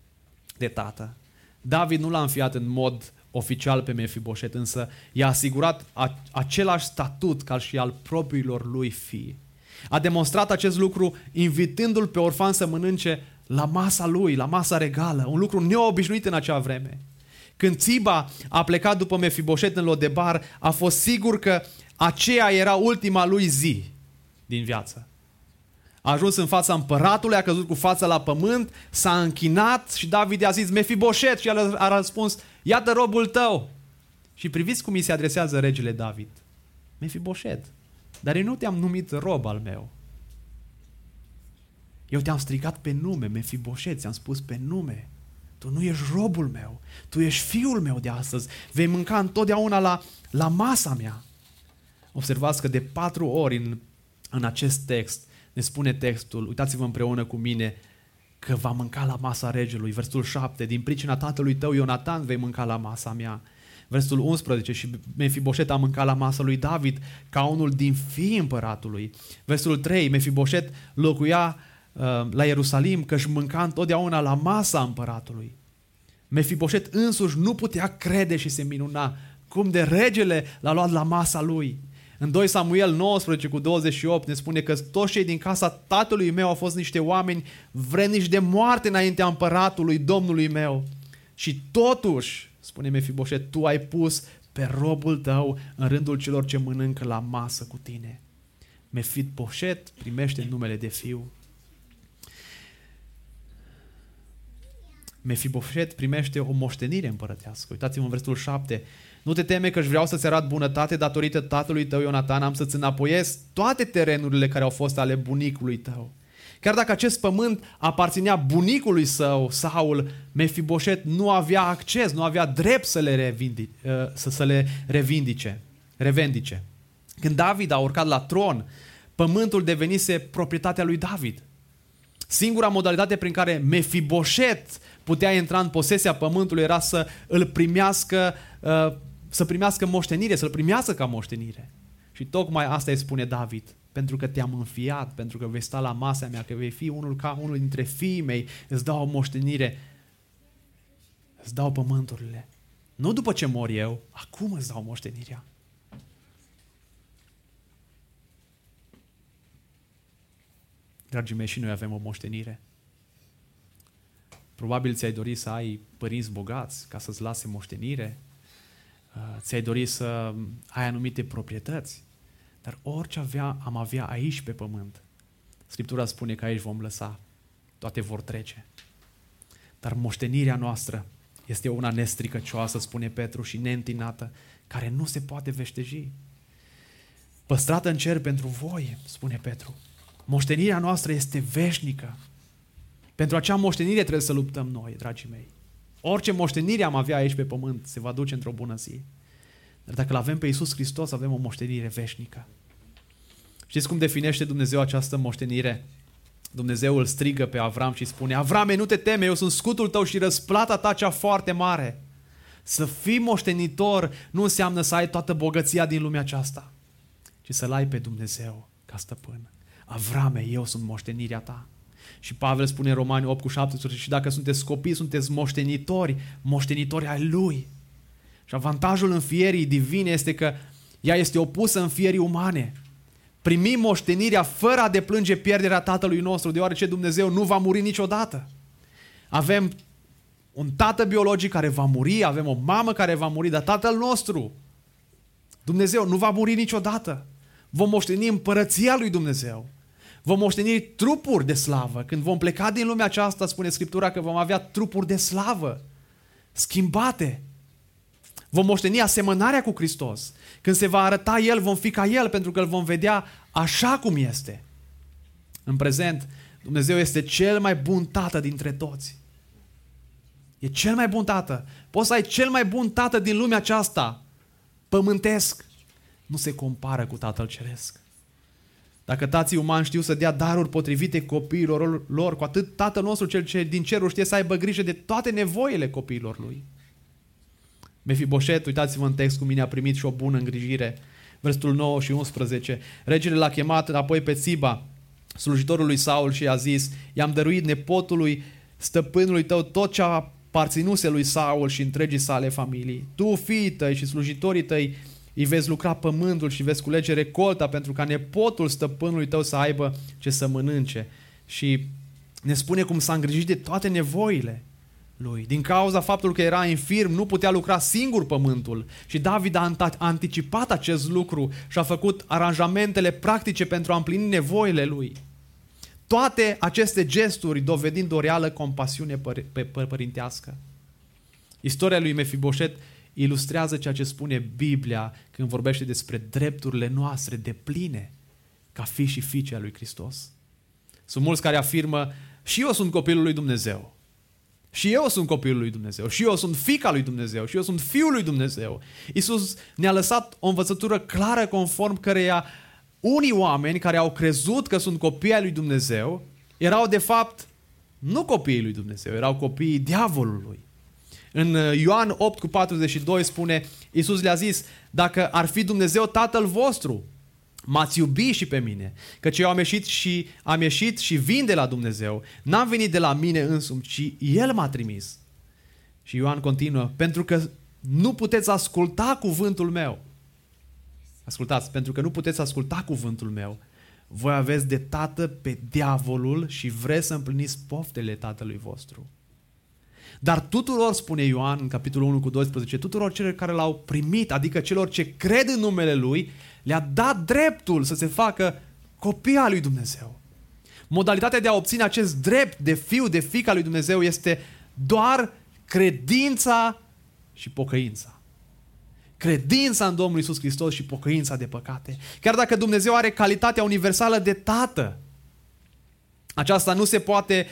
S2: de tată. David nu l-a înfiat în mod oficial pe Mefiboset, însă i-a asigurat a, același statut ca și al propriilor lui fii. A demonstrat acest lucru invitându-l pe orfan să mănânce la masa lui, la masa regală, un lucru neobișnuit în acea vreme. Când Țiba a plecat după Mefiboset în Lodebar, a fost sigur că aceea era ultima lui zi din viață. A ajuns în fața împăratului, a căzut cu fața la pământ, s-a închinat și David i-a zis Mefiboset și el a răspuns Iată robul tău! Și priviți cum îi se adresează regele David. Mefiboset, dar eu nu te-am numit rob al meu. Eu te-am stricat pe nume, Mefiboset, ți-am spus pe nume. Tu nu ești robul meu, tu ești fiul meu de astăzi. Vei mânca întotdeauna la, la masa mea. Observați că de patru ori în, în acest text ne spune textul, uitați-vă împreună cu mine, că va mânca la masa regelui. Versul 7, din pricina tatălui tău Ionatan vei mânca la masa mea. Versul 11, și Mefiboset a mâncat la masa lui David ca unul din fii împăratului. Versul 3, Mefiboset locuia uh, la Ierusalim că își mânca întotdeauna la masa împăratului. Mefiboset însuși nu putea crede și se minuna cum de regele l-a luat la masa lui. În 2 Samuel 19 cu 28 ne spune că toți cei din casa tatălui meu au fost niște oameni vrenici de moarte înaintea împăratului, domnului meu. Și totuși, spune Mefiboset, tu ai pus pe robul tău în rândul celor ce mănâncă la masă cu tine. Mefiboset primește numele de fiu. Mefiboset primește o moștenire împărătească. Uitați-vă în versetul 7. Nu te teme că își vreau să-ți arăt bunătate datorită tatălui tău Ionatan, am să-ți înapoiez toate terenurile care au fost ale bunicului tău. Chiar dacă acest pământ aparținea bunicului său, Saul, Mefiboset nu avea acces, nu avea drept să le, revindice, uh, să, să le revindice, revendice. Când David a urcat la tron, pământul devenise proprietatea lui David. Singura modalitate prin care Mefiboset putea intra în posesia pământului era să îl primească uh, să primească moștenire, să-l primească ca moștenire. Și tocmai asta îi spune David, pentru că te-am înfiat, pentru că vei sta la masa mea, că vei fi unul ca unul dintre fiii mei, îți dau o moștenire, îți dau pământurile. Nu după ce mor eu, acum îți dau moștenirea. Dragii mei, și noi avem o moștenire. Probabil ți-ai dori să ai părinți bogați ca să-ți lase moștenire, Uh, ți-ai dori să ai anumite proprietăți, dar orice avea, am avea aici pe pământ, Scriptura spune că aici vom lăsa, toate vor trece. Dar moștenirea noastră este una nestricăcioasă, spune Petru, și neîntinată, care nu se poate veșteji. Păstrată în cer pentru voi, spune Petru. Moștenirea noastră este veșnică. Pentru acea moștenire trebuie să luptăm noi, dragii mei. Orice moștenire am avea aici pe pământ se va duce într-o bună zi. Dar dacă îl avem pe Iisus Hristos, avem o moștenire veșnică. Știți cum definește Dumnezeu această moștenire? Dumnezeu îl strigă pe Avram și spune, Avrame, nu te teme, eu sunt scutul tău și răsplata ta cea foarte mare. Să fii moștenitor nu înseamnă să ai toată bogăția din lumea aceasta, ci să-L ai pe Dumnezeu ca stăpân. Avrame, eu sunt moștenirea ta. Și Pavel spune în Romani 8 cu 17, și dacă sunteți copii, sunteți moștenitori, moștenitori ai Lui. Și avantajul înfierii divine este că ea este opusă înfierii umane. Primim moștenirea fără a deplânge pierderea tatălui nostru, deoarece Dumnezeu nu va muri niciodată. Avem un tată biologic care va muri, avem o mamă care va muri, dar tatăl nostru, Dumnezeu, nu va muri niciodată. Vom moșteni împărăția lui Dumnezeu. Vom moșteni trupuri de slavă. Când vom pleca din lumea aceasta, spune Scriptura că vom avea trupuri de slavă, schimbate. Vom moșteni asemănarea cu Hristos. Când se va arăta El, vom fi ca El, pentru că îl vom vedea așa cum este. În prezent, Dumnezeu este cel mai bun tată dintre toți. E cel mai bun tată. Poți să ai cel mai bun tată din lumea aceasta, pământesc. Nu se compară cu Tatăl Ceresc. Dacă tații umani știu să dea daruri potrivite copiilor lor, cu atât Tatăl nostru cel ce din cerul știe să aibă grijă de toate nevoile copiilor lui. Mefiboset, uitați-vă în text cum mine a primit și o bună îngrijire. Versetul 9 și 11. Regele l-a chemat apoi pe Țiba, slujitorul lui Saul și a zis, i-am dăruit nepotului stăpânului tău tot ce a aparținuse lui Saul și întregii sale familii. Tu, fiii tăi și slujitorii tăi, îi vezi lucra pământul și vezi culege recolta pentru ca nepotul stăpânului tău să aibă ce să mănânce. Și ne spune cum s-a îngrijit de toate nevoile lui. Din cauza faptului că era infirm, nu putea lucra singur pământul. Și David a anticipat acest lucru și a făcut aranjamentele practice pentru a împlini nevoile lui. Toate aceste gesturi dovedind o reală compasiune păr- păr- părintească. Istoria lui Mefiboset ilustrează ceea ce spune Biblia când vorbește despre drepturile noastre de pline ca fi și fiice a lui Hristos. Sunt mulți care afirmă și eu sunt copilul lui Dumnezeu. Și eu sunt copilul lui Dumnezeu, și eu sunt fica lui Dumnezeu, și eu sunt fiul lui Dumnezeu. Isus ne-a lăsat o învățătură clară conform căreia unii oameni care au crezut că sunt copii ai lui Dumnezeu erau de fapt nu copiii lui Dumnezeu, erau copiii diavolului. În uh, Ioan 8 cu 42 spune, Iisus le-a zis, dacă ar fi Dumnezeu Tatăl vostru, m-ați iubi și pe mine, căci eu am ieșit și am ieșit și vin de la Dumnezeu. N-am venit de la mine însumi, ci El m-a trimis. Și Ioan continuă, pentru că nu puteți asculta cuvântul meu. Ascultați, pentru că nu puteți asculta cuvântul meu. Voi aveți de tată pe diavolul și vreți să împliniți poftele tatălui vostru. Dar tuturor, spune Ioan în capitolul 1 cu 12, tuturor celor care l-au primit, adică celor ce cred în numele Lui, le-a dat dreptul să se facă copii al lui Dumnezeu. Modalitatea de a obține acest drept de fiu, de fica lui Dumnezeu este doar credința și pocăința. Credința în Domnul Isus Hristos și pocăința de păcate. Chiar dacă Dumnezeu are calitatea universală de tată, aceasta nu se poate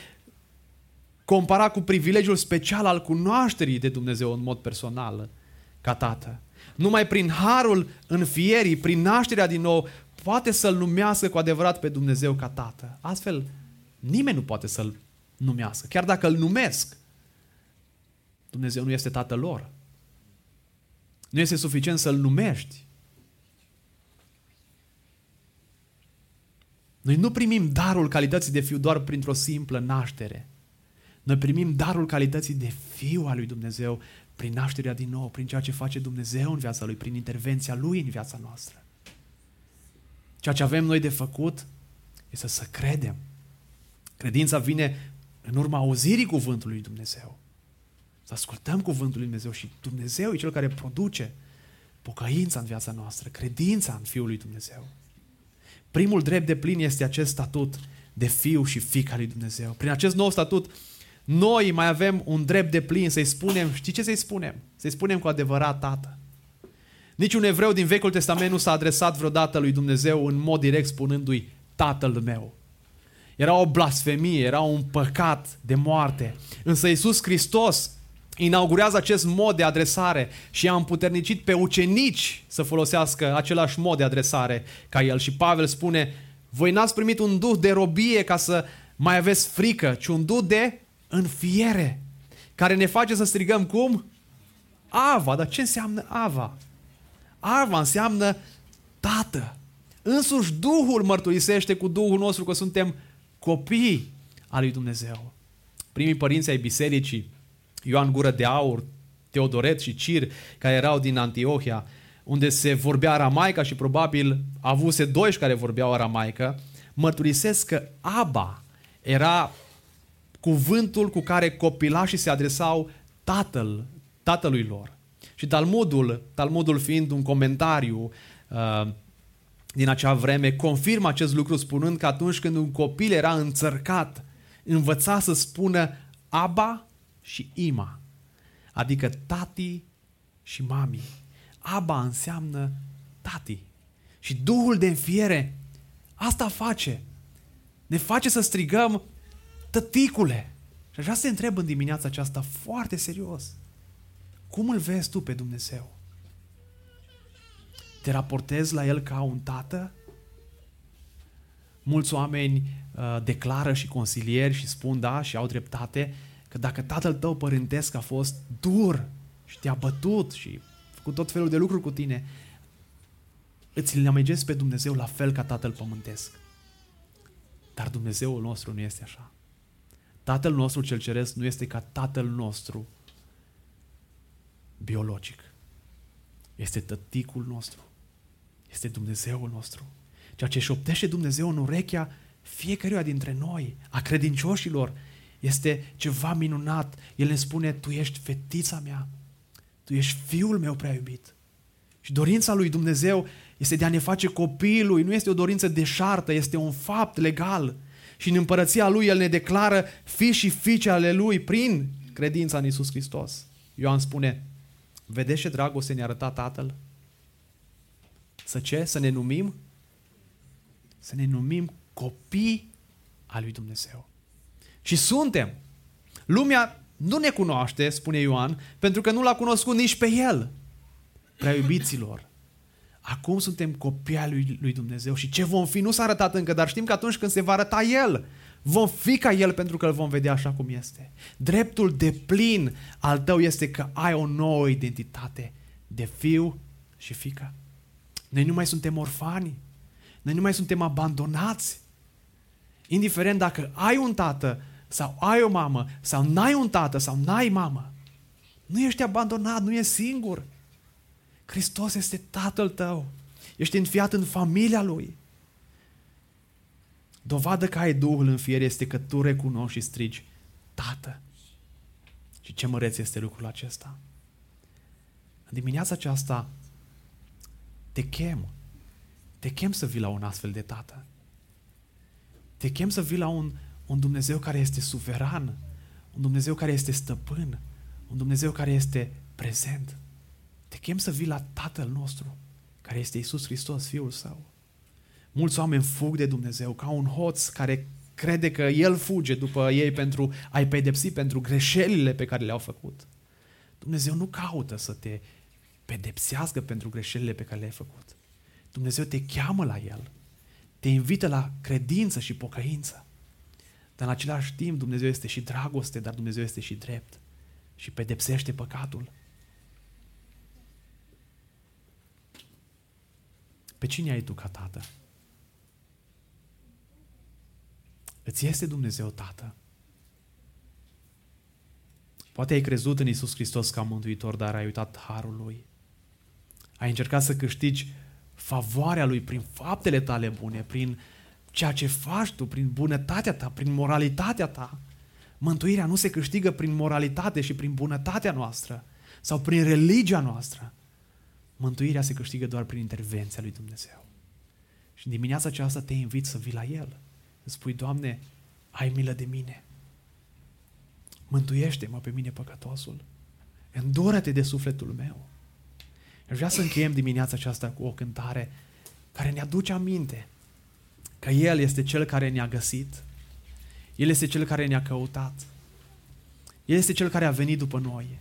S2: compara cu privilegiul special al cunoașterii de Dumnezeu în mod personal ca tată. Numai prin harul înfierii, prin nașterea din nou, poate să-L numească cu adevărat pe Dumnezeu ca tată. Astfel, nimeni nu poate să-L numească. Chiar dacă îl numesc, Dumnezeu nu este tatăl lor. Nu este suficient să-L numești. Noi nu primim darul calității de fiu doar printr-o simplă naștere. Noi primim darul calității de fiu al lui Dumnezeu prin nașterea din nou, prin ceea ce face Dumnezeu în viața Lui, prin intervenția Lui în viața noastră. Ceea ce avem noi de făcut este să credem. Credința vine în urma auzirii cuvântului lui Dumnezeu. Să ascultăm cuvântul lui Dumnezeu și Dumnezeu e Cel care produce pocăința în viața noastră, credința în Fiul lui Dumnezeu. Primul drept de plin este acest statut de fiu și fica lui Dumnezeu. Prin acest nou statut, noi mai avem un drept de plin să-i spunem, știi ce să-i spunem? Să-i spunem cu adevărat tată. Niciun evreu din Vechiul Testament nu s-a adresat vreodată lui Dumnezeu în mod direct spunându-i tatăl meu. Era o blasfemie, era un păcat de moarte. Însă Iisus Hristos inaugurează acest mod de adresare și a împuternicit pe ucenici să folosească același mod de adresare ca el. Și Pavel spune, voi n-ați primit un duh de robie ca să mai aveți frică, ci un duh de înfiere, care ne face să strigăm cum? Ava, dar ce înseamnă Ava? Ava înseamnă tată. Însuși Duhul mărturisește cu Duhul nostru că suntem copii al lui Dumnezeu. Primii părinți ai bisericii, Ioan Gură de Aur, Teodoret și Cir, care erau din Antiohia, unde se vorbea aramaica și probabil avuse doi care vorbeau aramaică, mărturisesc că Aba era cuvântul cu care copilașii se adresau tatăl, tatălui lor. Și Talmudul, Talmudul fiind un comentariu uh, din acea vreme, confirmă acest lucru spunând că atunci când un copil era înțărcat, învăța să spună Aba și Ima, adică tati și mami. Aba înseamnă tati. Și Duhul de înfiere asta face. Ne face să strigăm tăticule. Și aș vrea să te întreb în dimineața aceasta foarte serios. Cum îl vezi tu pe Dumnezeu? Te raportezi la El ca un tată? Mulți oameni uh, declară și consilieri și spun da și au dreptate că dacă tatăl tău părintesc a fost dur și te-a bătut și a făcut tot felul de lucruri cu tine, îți le amegezi pe Dumnezeu la fel ca tatăl pământesc. Dar Dumnezeul nostru nu este așa. Tatăl nostru cel ceresc nu este ca tatăl nostru biologic. Este tăticul nostru. Este Dumnezeul nostru. Ceea ce șoptește Dumnezeu în urechea fiecăruia dintre noi, a credincioșilor, este ceva minunat. El ne spune, tu ești fetița mea, tu ești fiul meu prea iubit. Și dorința lui Dumnezeu este de a ne face copiii lui, nu este o dorință deșartă, este un fapt legal și în împărăția Lui El ne declară fi și fiice ale Lui prin credința în Isus Hristos. Ioan spune, vedeți ce dragoste ne-a arătat Tatăl? Să ce? Să ne numim? Să ne numim copii al lui Dumnezeu. Și suntem. Lumea nu ne cunoaște, spune Ioan, pentru că nu l-a cunoscut nici pe el. Prea iubiților, acum suntem copii ai lui, lui Dumnezeu și ce vom fi nu s-a arătat încă, dar știm că atunci când se va arăta El, vom fi ca El pentru că îl vom vedea așa cum este. Dreptul de plin al tău este că ai o nouă identitate de fiu și fică. Noi nu mai suntem orfani, noi nu mai suntem abandonați. Indiferent dacă ai un tată sau ai o mamă sau n-ai un tată sau n-ai mamă, nu ești abandonat, nu ești singur. Hristos este tatăl tău. Ești înfiat în familia Lui. Dovadă că ai Duhul în fier este că tu recunoști și strigi, Tată. Și ce măreț este lucrul acesta? În dimineața aceasta te chem. Te chem să vii la un astfel de tată. Te chem să vii la un, un Dumnezeu care este suveran, un Dumnezeu care este stăpân, un Dumnezeu care este prezent. Te chem să vii la Tatăl nostru, care este Isus Hristos, Fiul Său. Mulți oameni fug de Dumnezeu ca un hoț care crede că El fuge după ei pentru a-i pedepsi pentru greșelile pe care le-au făcut. Dumnezeu nu caută să te pedepsească pentru greșelile pe care le-ai făcut. Dumnezeu te cheamă la El, te invită la credință și pocăință. Dar în același timp Dumnezeu este și dragoste, dar Dumnezeu este și drept și pedepsește păcatul. Pe cine ai tu ca tată? Îți este Dumnezeu tată? Poate ai crezut în Isus Hristos ca mântuitor, dar ai uitat harul Lui. Ai încercat să câștigi favoarea Lui prin faptele tale bune, prin ceea ce faci tu, prin bunătatea ta, prin moralitatea ta. Mântuirea nu se câștigă prin moralitate și prin bunătatea noastră sau prin religia noastră. Mântuirea se câștigă doar prin intervenția lui Dumnezeu. Și în dimineața aceasta te invit să vii la El. Îți spui, Doamne, ai milă de mine. Mântuiește-mă pe mine păcătosul. Îndură-te de sufletul meu. Eu vreau să încheiem dimineața aceasta cu o cântare care ne aduce aminte că El este Cel care ne-a găsit. El este Cel care ne-a căutat. El este Cel care a venit după noi.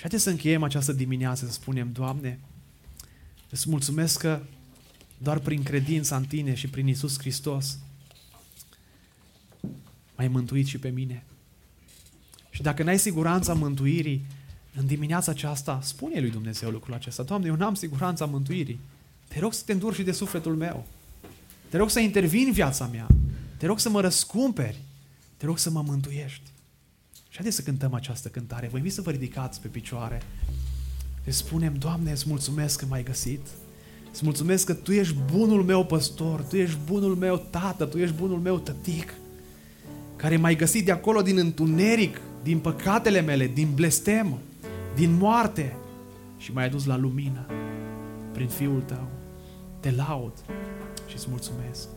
S2: Și haideți să încheiem această dimineață să spunem, Doamne, îți mulțumesc că doar prin credința în Tine și prin Isus Hristos m-ai mântuit și pe mine. Și dacă n-ai siguranța mântuirii, în dimineața aceasta, spune lui Dumnezeu lucrul acesta. Doamne, eu n-am siguranța mântuirii. Te rog să te înduri și de sufletul meu. Te rog să intervin în viața mea. Te rog să mă răscumperi. Te rog să mă mântuiești. Și haideți să cântăm această cântare. Vă invit să vă ridicați pe picioare. Îți spunem, Doamne, îți mulțumesc că m-ai găsit. Îți mulțumesc că Tu ești bunul meu păstor, Tu ești bunul meu tată, Tu ești bunul meu tătic, care m-ai găsit de acolo din întuneric, din păcatele mele, din blestem, din moarte și m-ai adus la lumină prin Fiul Tău. Te laud și îți mulțumesc.